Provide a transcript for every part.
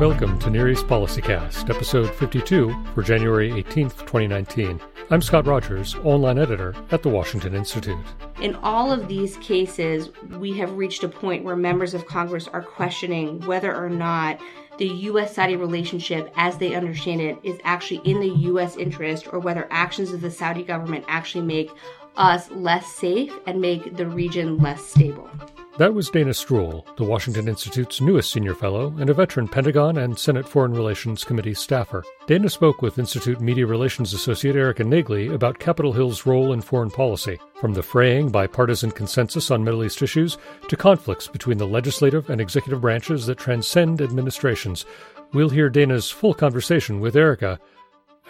Welcome to Near East PolicyCast, episode 52 for January 18th, 2019. I'm Scott Rogers, online editor at the Washington Institute. In all of these cases, we have reached a point where members of Congress are questioning whether or not the U.S. Saudi relationship, as they understand it, is actually in the U.S. interest or whether actions of the Saudi government actually make us less safe and make the region less stable. That was Dana Stroul, the Washington Institute's newest senior fellow and a veteran Pentagon and Senate Foreign Relations Committee staffer. Dana spoke with Institute Media Relations Associate Erica Nagli about Capitol Hill's role in foreign policy, from the fraying bipartisan consensus on Middle East issues to conflicts between the legislative and executive branches that transcend administrations. We'll hear Dana's full conversation with Erica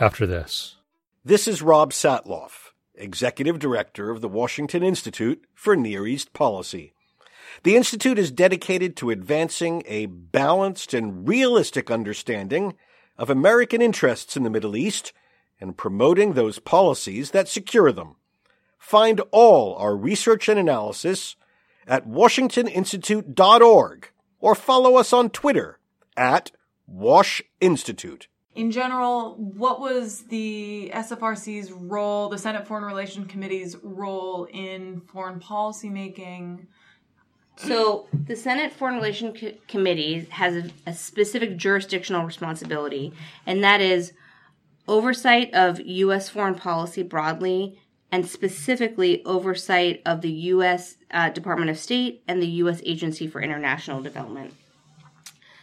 after this. This is Rob Satloff, Executive Director of the Washington Institute for Near East Policy. The Institute is dedicated to advancing a balanced and realistic understanding of American interests in the Middle East and promoting those policies that secure them. Find all our research and analysis at washingtoninstitute.org or follow us on Twitter at Wash Institute. In general, what was the SFRC's role, the Senate Foreign Relations Committee's role in foreign policy making? So the Senate Foreign Relations Co- Committee has a, a specific jurisdictional responsibility, and that is oversight of U.S. foreign policy broadly, and specifically oversight of the U.S. Uh, Department of State and the U.S. Agency for International Development.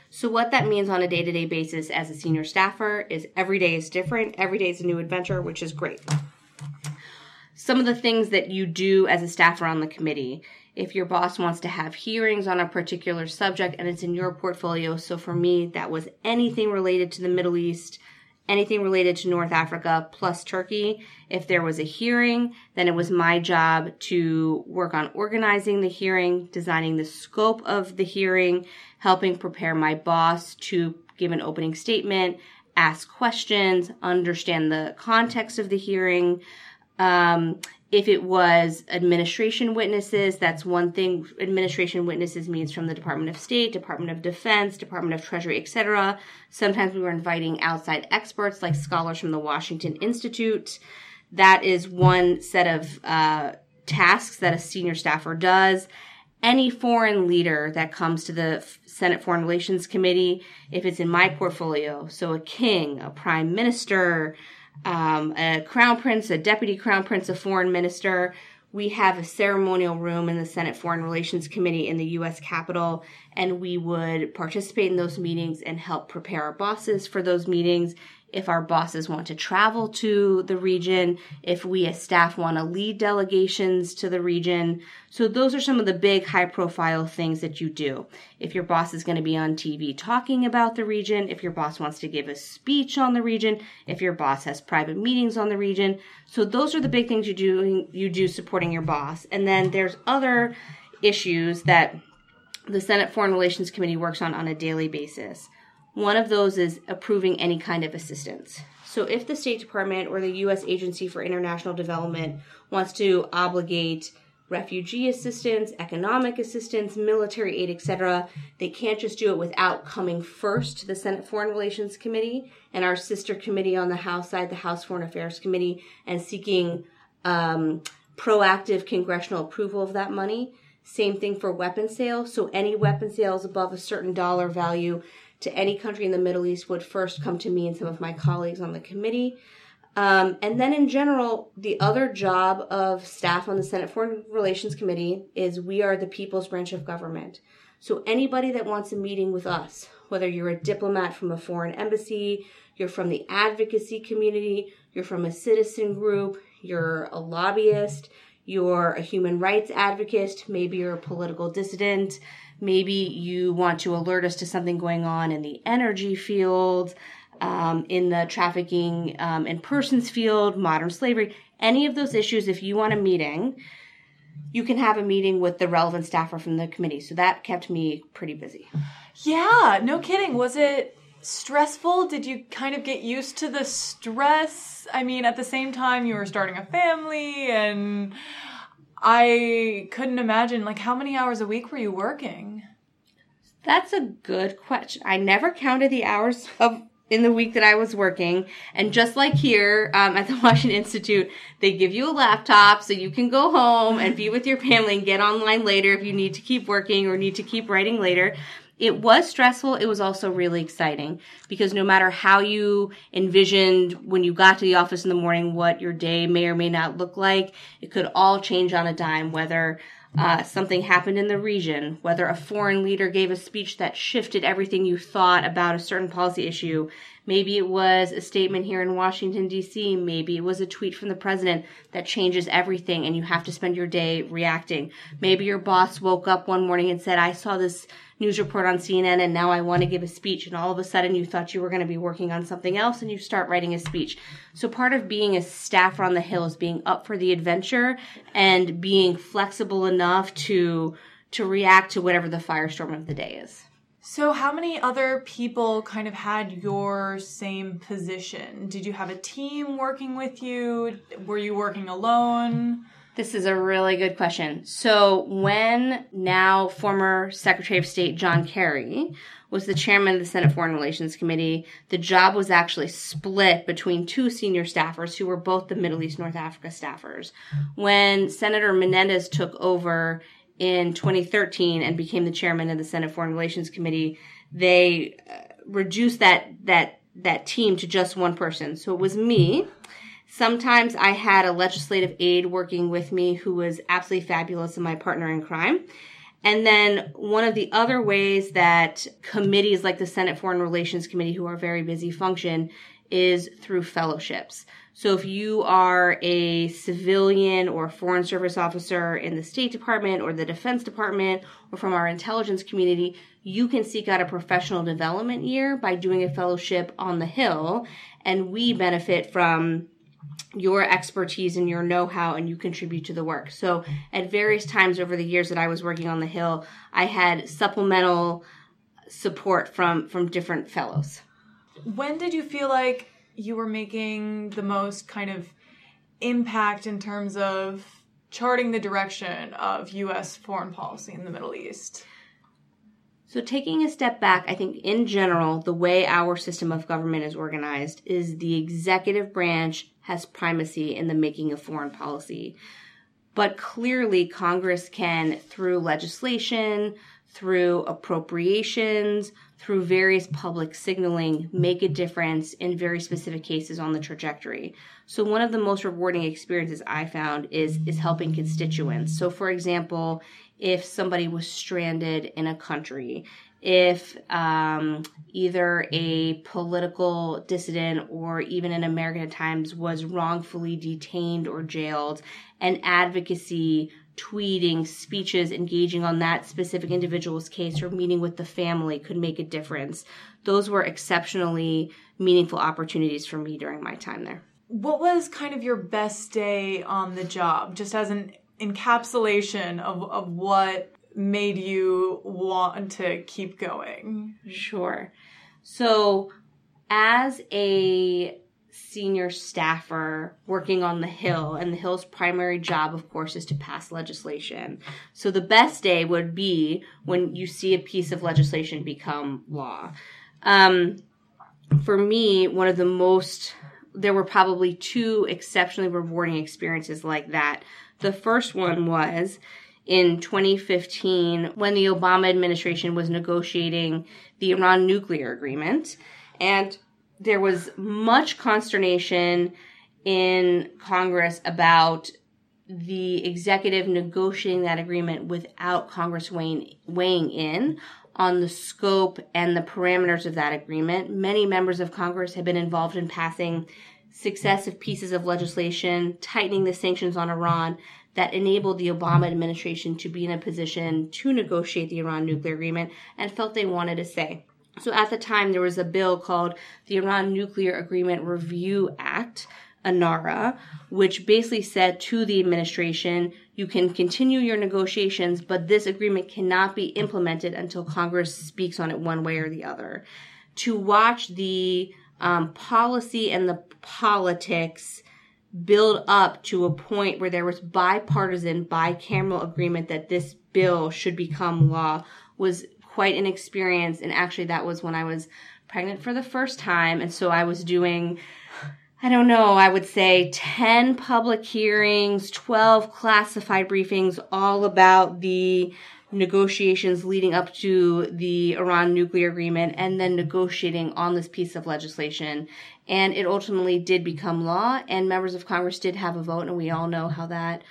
So, what that means on a day to day basis as a senior staffer is every day is different, every day is a new adventure, which is great. Some of the things that you do as a staffer on the committee if your boss wants to have hearings on a particular subject and it's in your portfolio. So for me, that was anything related to the Middle East, anything related to North Africa plus Turkey. If there was a hearing, then it was my job to work on organizing the hearing, designing the scope of the hearing, helping prepare my boss to give an opening statement, ask questions, understand the context of the hearing, um, if it was administration witnesses, that's one thing. Administration witnesses means from the Department of State, Department of Defense, Department of Treasury, etc. Sometimes we were inviting outside experts like scholars from the Washington Institute. That is one set of uh, tasks that a senior staffer does. Any foreign leader that comes to the Senate Foreign Relations Committee, if it's in my portfolio, so a king, a prime minister, um, a crown prince, a deputy crown prince, a foreign minister. We have a ceremonial room in the Senate Foreign Relations Committee in the U.S. Capitol, and we would participate in those meetings and help prepare our bosses for those meetings if our bosses want to travel to the region, if we as staff want to lead delegations to the region. So those are some of the big high profile things that you do. If your boss is going to be on TV talking about the region, if your boss wants to give a speech on the region, if your boss has private meetings on the region. So those are the big things you do you do supporting your boss. And then there's other issues that the Senate Foreign Relations Committee works on on a daily basis. One of those is approving any kind of assistance. So if the State Department or the U.S. Agency for International Development wants to obligate refugee assistance, economic assistance, military aid, etc., they can't just do it without coming first to the Senate Foreign Relations Committee and our sister committee on the House side, the House Foreign Affairs Committee, and seeking um, proactive congressional approval of that money. Same thing for weapon sales. So any weapon sales above a certain dollar value to any country in the Middle East would first come to me and some of my colleagues on the committee. Um, and then in general, the other job of staff on the Senate Foreign Relations Committee is we are the people's branch of government. So anybody that wants a meeting with us, whether you're a diplomat from a foreign embassy, you're from the advocacy community, you're from a citizen group, you're a lobbyist, you're a human rights advocate, maybe you're a political dissident, Maybe you want to alert us to something going on in the energy field, um, in the trafficking um, in persons field, modern slavery, any of those issues. If you want a meeting, you can have a meeting with the relevant staffer from the committee. So that kept me pretty busy. Yeah, no kidding. Was it stressful? Did you kind of get used to the stress? I mean, at the same time, you were starting a family and I couldn't imagine like how many hours a week were you working? That's a good question. I never counted the hours of in the week that I was working. And just like here um, at the Washington Institute, they give you a laptop so you can go home and be with your family and get online later if you need to keep working or need to keep writing later. It was stressful. It was also really exciting because no matter how you envisioned when you got to the office in the morning what your day may or may not look like, it could all change on a dime, whether uh, something happened in the region, whether a foreign leader gave a speech that shifted everything you thought about a certain policy issue. Maybe it was a statement here in Washington, D.C. Maybe it was a tweet from the president that changes everything and you have to spend your day reacting. Maybe your boss woke up one morning and said, I saw this news report on CNN and now I want to give a speech. And all of a sudden you thought you were going to be working on something else and you start writing a speech. So part of being a staffer on the Hill is being up for the adventure and being flexible enough to, to react to whatever the firestorm of the day is. So, how many other people kind of had your same position? Did you have a team working with you? Were you working alone? This is a really good question. So, when now former Secretary of State John Kerry was the chairman of the Senate Foreign Relations Committee, the job was actually split between two senior staffers who were both the Middle East North Africa staffers. When Senator Menendez took over in 2013 and became the chairman of the Senate Foreign Relations Committee, they uh, reduced that that that team to just one person. So it was me Sometimes I had a legislative aide working with me who was absolutely fabulous and my partner in crime. And then one of the other ways that committees like the Senate Foreign Relations Committee, who are very busy, function is through fellowships. So if you are a civilian or foreign service officer in the State Department or the Defense Department or from our intelligence community, you can seek out a professional development year by doing a fellowship on the Hill. And we benefit from your expertise and your know-how and you contribute to the work. So at various times over the years that I was working on the hill, I had supplemental support from from different fellows. When did you feel like you were making the most kind of impact in terms of charting the direction of US foreign policy in the Middle East? So, taking a step back, I think in general, the way our system of government is organized is the executive branch has primacy in the making of foreign policy. But clearly, Congress can, through legislation, through appropriations, through various public signaling, make a difference in very specific cases on the trajectory. So one of the most rewarding experiences I found is is helping constituents. So for example, if somebody was stranded in a country, if um, either a political dissident or even an American at times was wrongfully detained or jailed, and advocacy, tweeting, speeches, engaging on that specific individual's case or meeting with the family could make a difference. Those were exceptionally meaningful opportunities for me during my time there. What was kind of your best day on the job, just as an encapsulation of, of what made you want to keep going? Sure. So, as a senior staffer working on the Hill, and the Hill's primary job, of course, is to pass legislation. So, the best day would be when you see a piece of legislation become law. Um, for me, one of the most there were probably two exceptionally rewarding experiences like that. The first one was in 2015 when the Obama administration was negotiating the Iran nuclear agreement. And there was much consternation in Congress about the executive negotiating that agreement without Congress weighing, weighing in on the scope and the parameters of that agreement. Many members of Congress have been involved in passing successive pieces of legislation tightening the sanctions on Iran that enabled the Obama administration to be in a position to negotiate the Iran nuclear agreement and felt they wanted a say. So at the time, there was a bill called the Iran Nuclear Agreement Review Act, INARA, which basically said to the administration, you can continue your negotiations, but this agreement cannot be implemented until Congress speaks on it one way or the other. To watch the um, policy and the politics build up to a point where there was bipartisan, bicameral agreement that this bill should become law was quite an experience. And actually, that was when I was pregnant for the first time. And so I was doing, I don't know, I would say 10 public hearings, 12 classified briefings, all about the negotiations leading up to the Iran nuclear agreement and then negotiating on this piece of legislation. And it ultimately did become law, and members of Congress did have a vote, and we all know how that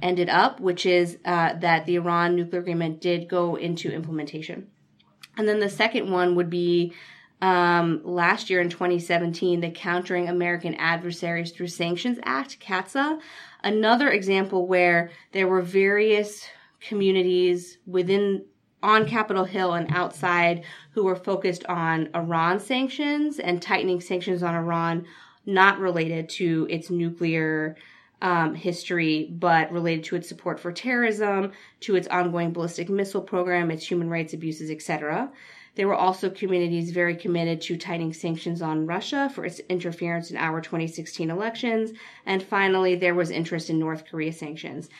ended up, which is uh, that the Iran nuclear agreement did go into implementation. And then the second one would be um, last year in 2017, the Countering American Adversaries Through Sanctions Act, CAATSA. Another example where there were various communities within on Capitol Hill and outside who were focused on Iran sanctions and tightening sanctions on Iran, not related to its nuclear um, history, but related to its support for terrorism, to its ongoing ballistic missile program, its human rights abuses, etc. There were also communities very committed to tightening sanctions on Russia for its interference in our 2016 elections. And finally, there was interest in North Korea sanctions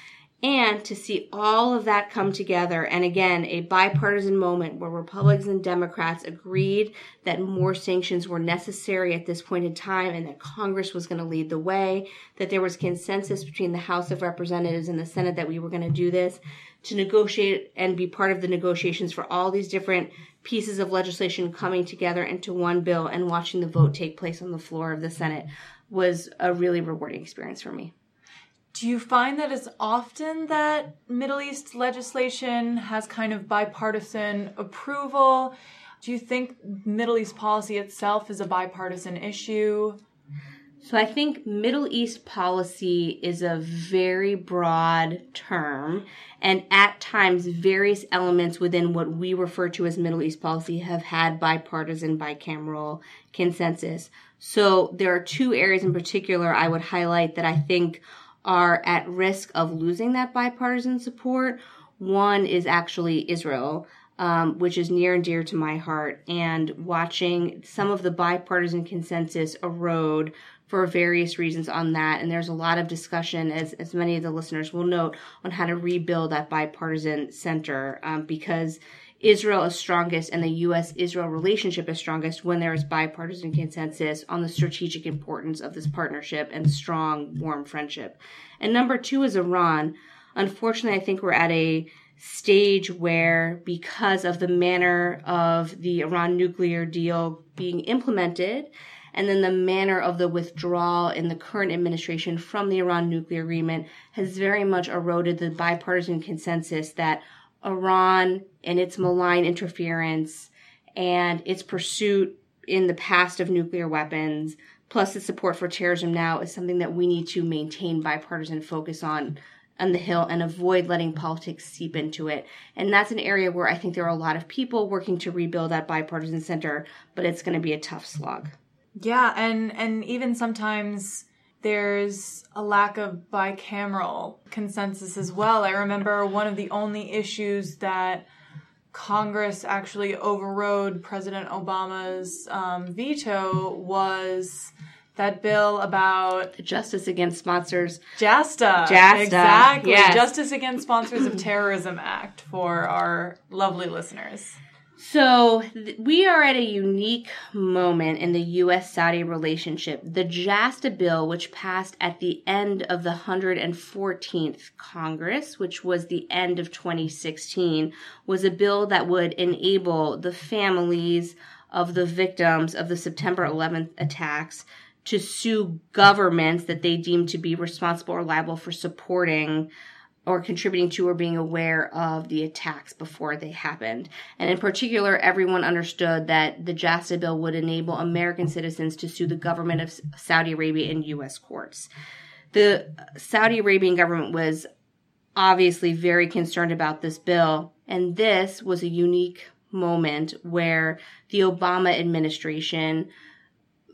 and to see all of that come together. And again a bipartisan moment where republicans and democrats agreed that more sanctions were necessary at this point in time and that congress was going to lead the way that there was consensus between the house of representatives and the senate that we were going to do this to negotiate and be part of the negotiations for all these different pieces of legislation coming together into one bill and watching the vote take place on the floor of the senate was a really rewarding experience for me do you find that it's often that Middle East legislation has kind of bipartisan approval? Do you think Middle East policy itself is a bipartisan issue? So I think Middle East policy is a very broad term, and at times various elements within what we refer to as Middle East policy have had bipartisan, bicameral consensus. So there are two areas in particular I would highlight that I think are at risk of losing that bipartisan support. One is actually Israel, um, which is near and dear to my heart, and watching some of the bipartisan consensus erode for various reasons on that. And there's a lot of discussion, as, as many of the listeners will note, on how to rebuild that bipartisan center um, because Israel is strongest and the U.S. Israel relationship is strongest when there is bipartisan consensus on the strategic importance of this partnership and strong, warm friendship. And number two is Iran. Unfortunately, I think we're at a stage where, because of the manner of the Iran nuclear deal being implemented, and then the manner of the withdrawal in the current administration from the Iran nuclear agreement has very much eroded the bipartisan consensus that Iran and its malign interference and its pursuit in the past of nuclear weapons, plus its support for terrorism now, is something that we need to maintain bipartisan focus on on the Hill and avoid letting politics seep into it. And that's an area where I think there are a lot of people working to rebuild that bipartisan center, but it's going to be a tough slog. Yeah, and and even sometimes there's a lack of bicameral consensus as well. I remember one of the only issues that Congress actually overrode President Obama's um, veto was that bill about the Justice Against Sponsors. JASTA. JASTA. Exactly. Yes. Justice Against Sponsors of Terrorism Act for our lovely listeners. So th- we are at a unique moment in the U.S. Saudi relationship. The JASTA bill, which passed at the end of the 114th Congress, which was the end of 2016, was a bill that would enable the families of the victims of the September 11th attacks to sue governments that they deem to be responsible or liable for supporting or contributing to or being aware of the attacks before they happened. And in particular, everyone understood that the JASTA bill would enable American citizens to sue the government of Saudi Arabia in U.S. courts. The Saudi Arabian government was obviously very concerned about this bill, and this was a unique moment where the Obama administration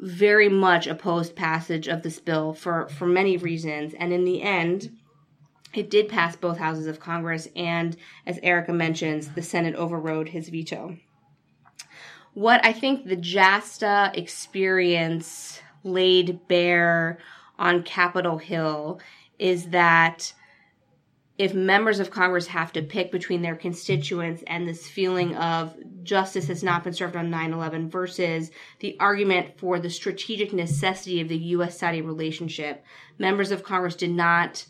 very much opposed passage of this bill for, for many reasons. And in the end, it did pass both houses of Congress, and as Erica mentions, the Senate overrode his veto. What I think the JASTA experience laid bare on Capitol Hill is that if members of Congress have to pick between their constituents and this feeling of justice has not been served on 9 11 versus the argument for the strategic necessity of the U.S. Saudi relationship, members of Congress did not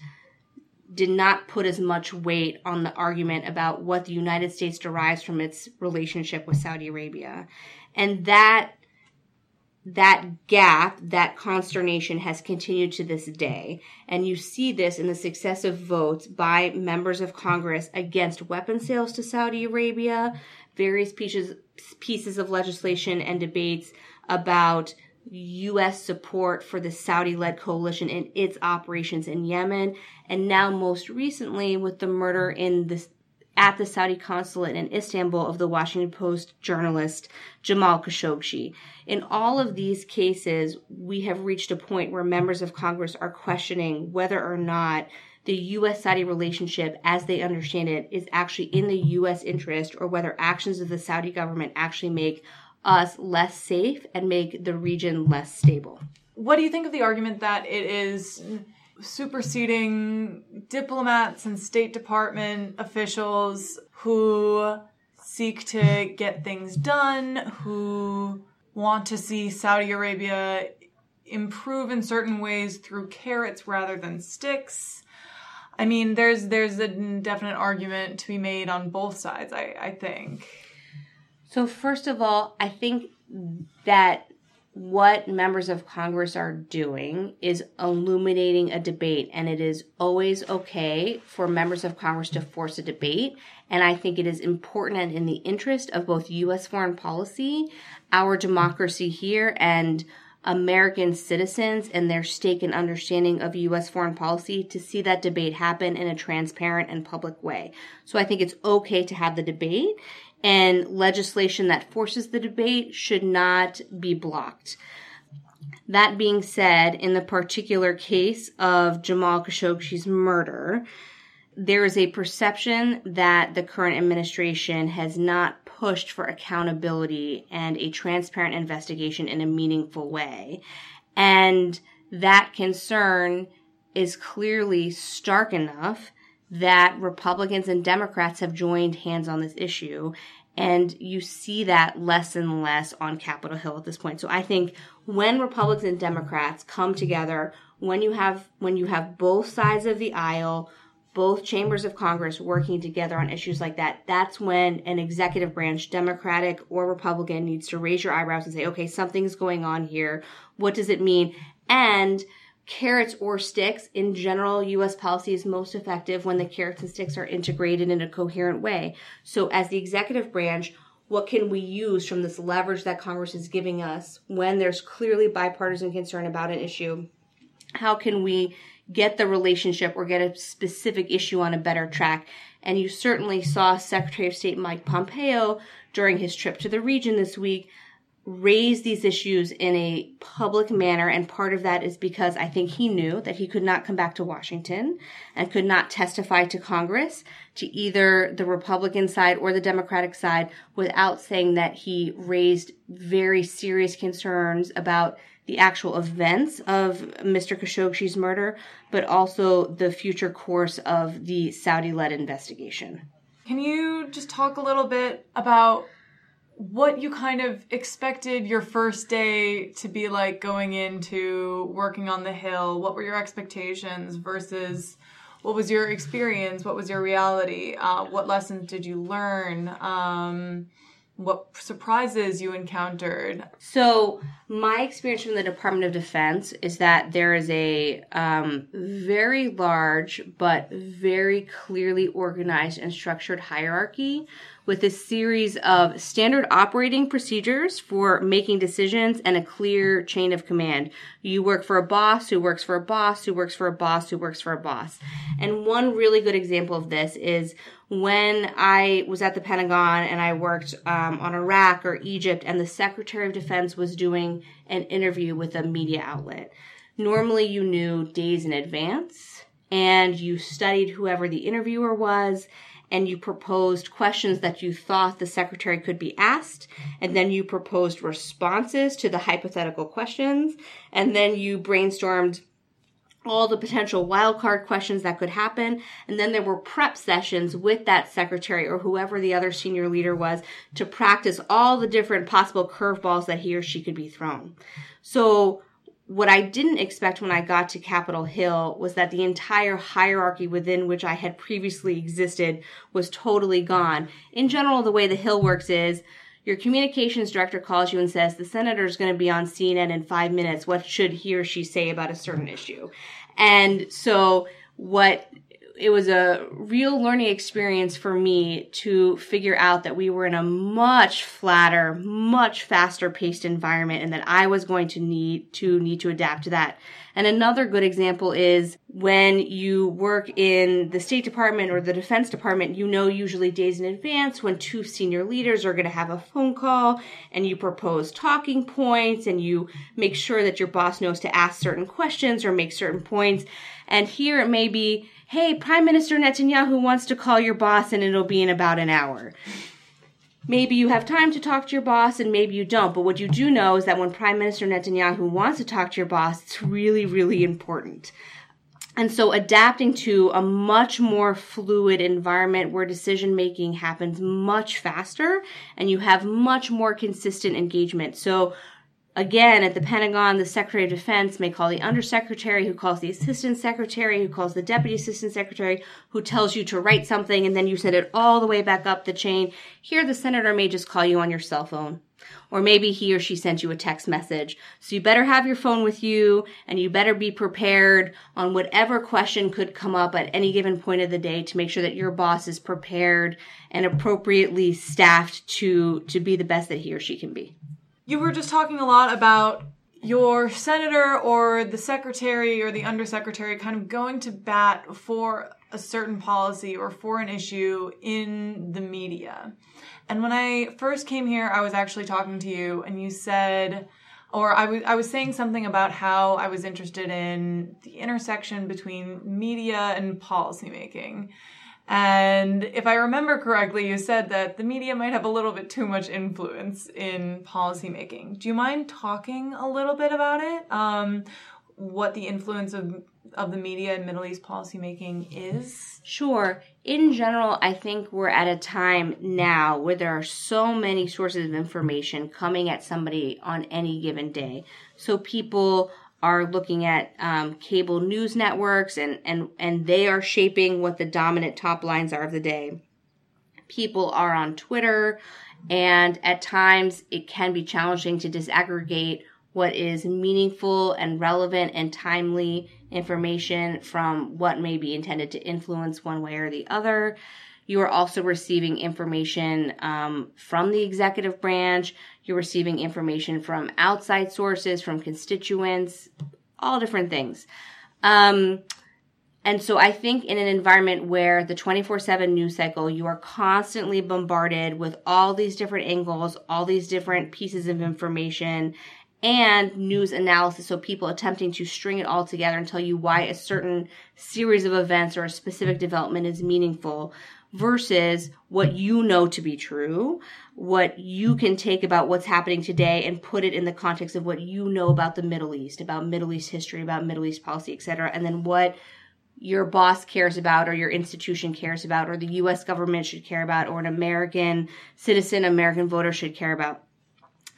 did not put as much weight on the argument about what the United States derives from its relationship with Saudi Arabia. And that that gap, that consternation has continued to this day. And you see this in the successive votes by members of Congress against weapon sales to Saudi Arabia, various pieces, pieces of legislation and debates about U.S. support for the Saudi led coalition and its operations in Yemen, and now most recently with the murder in the at the Saudi consulate in Istanbul of the Washington Post journalist Jamal Khashoggi. In all of these cases, we have reached a point where members of Congress are questioning whether or not the U.S. Saudi relationship, as they understand it, is actually in the U.S. interest or whether actions of the Saudi government actually make us less safe and make the region less stable. What do you think of the argument that it is superseding diplomats and State Department officials who seek to get things done, who want to see Saudi Arabia improve in certain ways through carrots rather than sticks. I mean, there's there's a definite argument to be made on both sides. I I think. So first of all, I think that what members of Congress are doing is illuminating a debate, and it is always okay for members of Congress to force a debate. And I think it is important and in the interest of both U.S. foreign policy, our democracy here, and American citizens and their stake and understanding of U.S. foreign policy to see that debate happen in a transparent and public way. So I think it's okay to have the debate and legislation that forces the debate should not be blocked. That being said, in the particular case of Jamal Khashoggi's murder, there is a perception that the current administration has not pushed for accountability and a transparent investigation in a meaningful way. And that concern is clearly stark enough that Republicans and Democrats have joined hands on this issue. And you see that less and less on Capitol Hill at this point. So I think when Republicans and Democrats come together, when you have when you have both sides of the aisle, both chambers of Congress working together on issues like that, that's when an executive branch, Democratic or Republican, needs to raise your eyebrows and say, okay, something's going on here. What does it mean? And carrots or sticks. In general, US policy is most effective when the carrots and sticks are integrated in a coherent way. So, as the executive branch, what can we use from this leverage that Congress is giving us when there's clearly bipartisan concern about an issue? How can we get the relationship or get a specific issue on a better track? And you certainly saw Secretary of State Mike Pompeo during his trip to the region this week raise these issues in a public manner. And part of that is because I think he knew that he could not come back to Washington and could not testify to Congress to either the Republican side or the Democratic side without saying that he raised very serious concerns about the actual events of Mr. Khashoggi's murder, but also the future course of the Saudi led investigation. Can you just talk a little bit about what you kind of expected your first day to be like going into working on the hill? What were your expectations versus what was your experience? What was your reality? Uh, what lessons did you learn? Um, what surprises you encountered? So my experience from the department of defense is that there is a um, very large but very clearly organized and structured hierarchy with a series of standard operating procedures for making decisions and a clear chain of command. You work for a boss who works for a boss who works for a boss who works for a boss. And one really good example of this is when I was at the Pentagon and I worked um, on Iraq or Egypt, and the Secretary of Defense was doing an interview with a media outlet. Normally, you knew days in advance and you studied whoever the interviewer was and you proposed questions that you thought the secretary could be asked, and then you proposed responses to the hypothetical questions, and then you brainstormed all the potential wildcard questions that could happen. And then there were prep sessions with that secretary or whoever the other senior leader was to practice all the different possible curveballs that he or she could be thrown. So what I didn't expect when I got to Capitol Hill was that the entire hierarchy within which I had previously existed was totally gone. In general, the way the Hill works is your communications director calls you and says the senator is going to be on CNN in five minutes. What should he or she say about a certain issue? And so what it was a real learning experience for me to figure out that we were in a much flatter, much faster paced environment and that I was going to need to need to adapt to that. And another good example is when you work in the State Department or the Defense Department, you know usually days in advance when two senior leaders are going to have a phone call and you propose talking points and you make sure that your boss knows to ask certain questions or make certain points. And here it may be, hey, Prime Minister Netanyahu wants to call your boss and it'll be in about an hour. Maybe you have time to talk to your boss and maybe you don't. But what you do know is that when Prime Minister Netanyahu wants to talk to your boss, it's really, really important. And so adapting to a much more fluid environment where decision making happens much faster and you have much more consistent engagement. So Again, at the Pentagon, the Secretary of Defense may call the Undersecretary, who calls the Assistant Secretary, who calls the Deputy Assistant Secretary, who tells you to write something, and then you send it all the way back up the chain. Here, the Senator may just call you on your cell phone. Or maybe he or she sent you a text message. So you better have your phone with you, and you better be prepared on whatever question could come up at any given point of the day to make sure that your boss is prepared and appropriately staffed to, to be the best that he or she can be you were just talking a lot about your senator or the secretary or the undersecretary kind of going to bat for a certain policy or for an issue in the media. And when I first came here, I was actually talking to you and you said, or I was, I was saying something about how I was interested in the intersection between media and policymaking. And if I remember correctly, you said that the media might have a little bit too much influence in policymaking. Do you mind talking a little bit about it? Um, what the influence of of the media in Middle East policymaking is? Sure. In general, I think we're at a time now where there are so many sources of information coming at somebody on any given day. So people are looking at um, cable news networks and, and, and they are shaping what the dominant top lines are of the day. People are on Twitter, and at times it can be challenging to disaggregate what is meaningful and relevant and timely information from what may be intended to influence one way or the other. You are also receiving information um, from the executive branch. You're receiving information from outside sources, from constituents, all different things. Um, and so I think in an environment where the 24 7 news cycle, you are constantly bombarded with all these different angles, all these different pieces of information, and news analysis. So people attempting to string it all together and tell you why a certain series of events or a specific development is meaningful versus what you know to be true, what you can take about what's happening today and put it in the context of what you know about the Middle East, about Middle East history, about Middle East policy, et cetera, and then what your boss cares about or your institution cares about or the US government should care about or an American citizen, American voter should care about.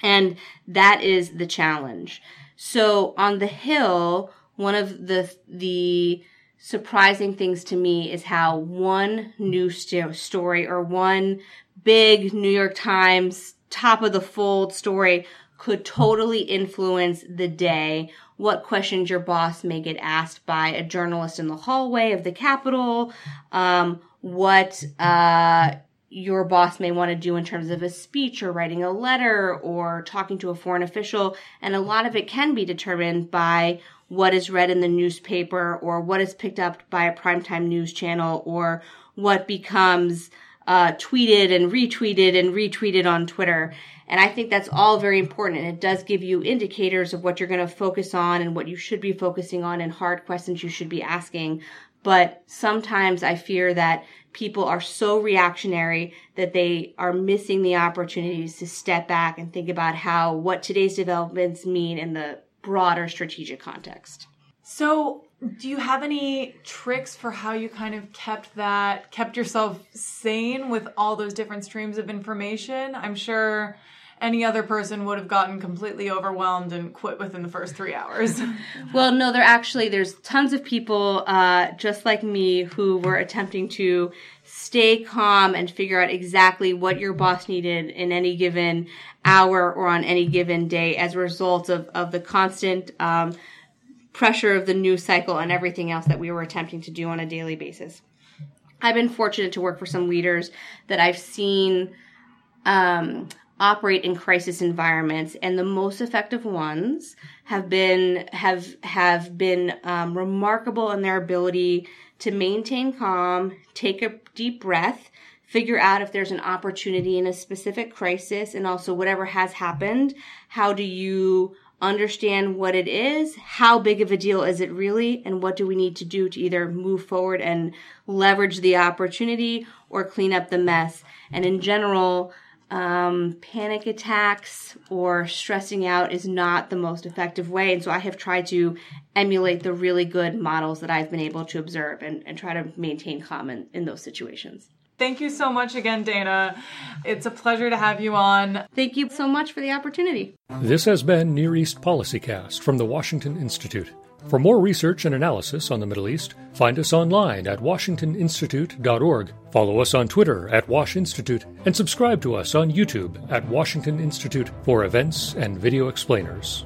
And that is the challenge. So on the Hill, one of the the surprising things to me is how one news story or one big New York Times top of the fold story could totally influence the day. What questions your boss may get asked by a journalist in the hallway of the Capitol, um, what uh, your boss may want to do in terms of a speech or writing a letter or talking to a foreign official. And a lot of it can be determined by what is read in the newspaper or what is picked up by a primetime news channel or what becomes uh, tweeted and retweeted and retweeted on Twitter. And I think that's all very important. And it does give you indicators of what you're going to focus on and what you should be focusing on and hard questions you should be asking. But sometimes I fear that people are so reactionary that they are missing the opportunities to step back and think about how what today's developments mean in the broader strategic context. So do you have any tricks for how you kind of kept that kept yourself sane with all those different streams of information i'm sure any other person would have gotten completely overwhelmed and quit within the first three hours well no there actually there's tons of people uh, just like me who were attempting to stay calm and figure out exactly what your boss needed in any given hour or on any given day as a result of, of the constant um, pressure of the news cycle and everything else that we were attempting to do on a daily basis. I've been fortunate to work for some leaders that I've seen um, operate in crisis environments, and the most effective ones have been have have been um, remarkable in their ability to maintain calm, take a deep breath, figure out if there's an opportunity in a specific crisis, and also whatever has happened, how do you understand what it is, how big of a deal is it really, and what do we need to do to either move forward and leverage the opportunity or clean up the mess. And in general, um, panic attacks or stressing out is not the most effective way. And so I have tried to emulate the really good models that I've been able to observe and, and try to maintain calm in, in those situations. Thank you so much again, Dana. It's a pleasure to have you on. Thank you so much for the opportunity. This has been Near East Policycast from the Washington Institute. For more research and analysis on the Middle East, find us online at washingtoninstitute.org, follow us on Twitter at Wash Institute, and subscribe to us on YouTube at Washington Institute for events and video explainers.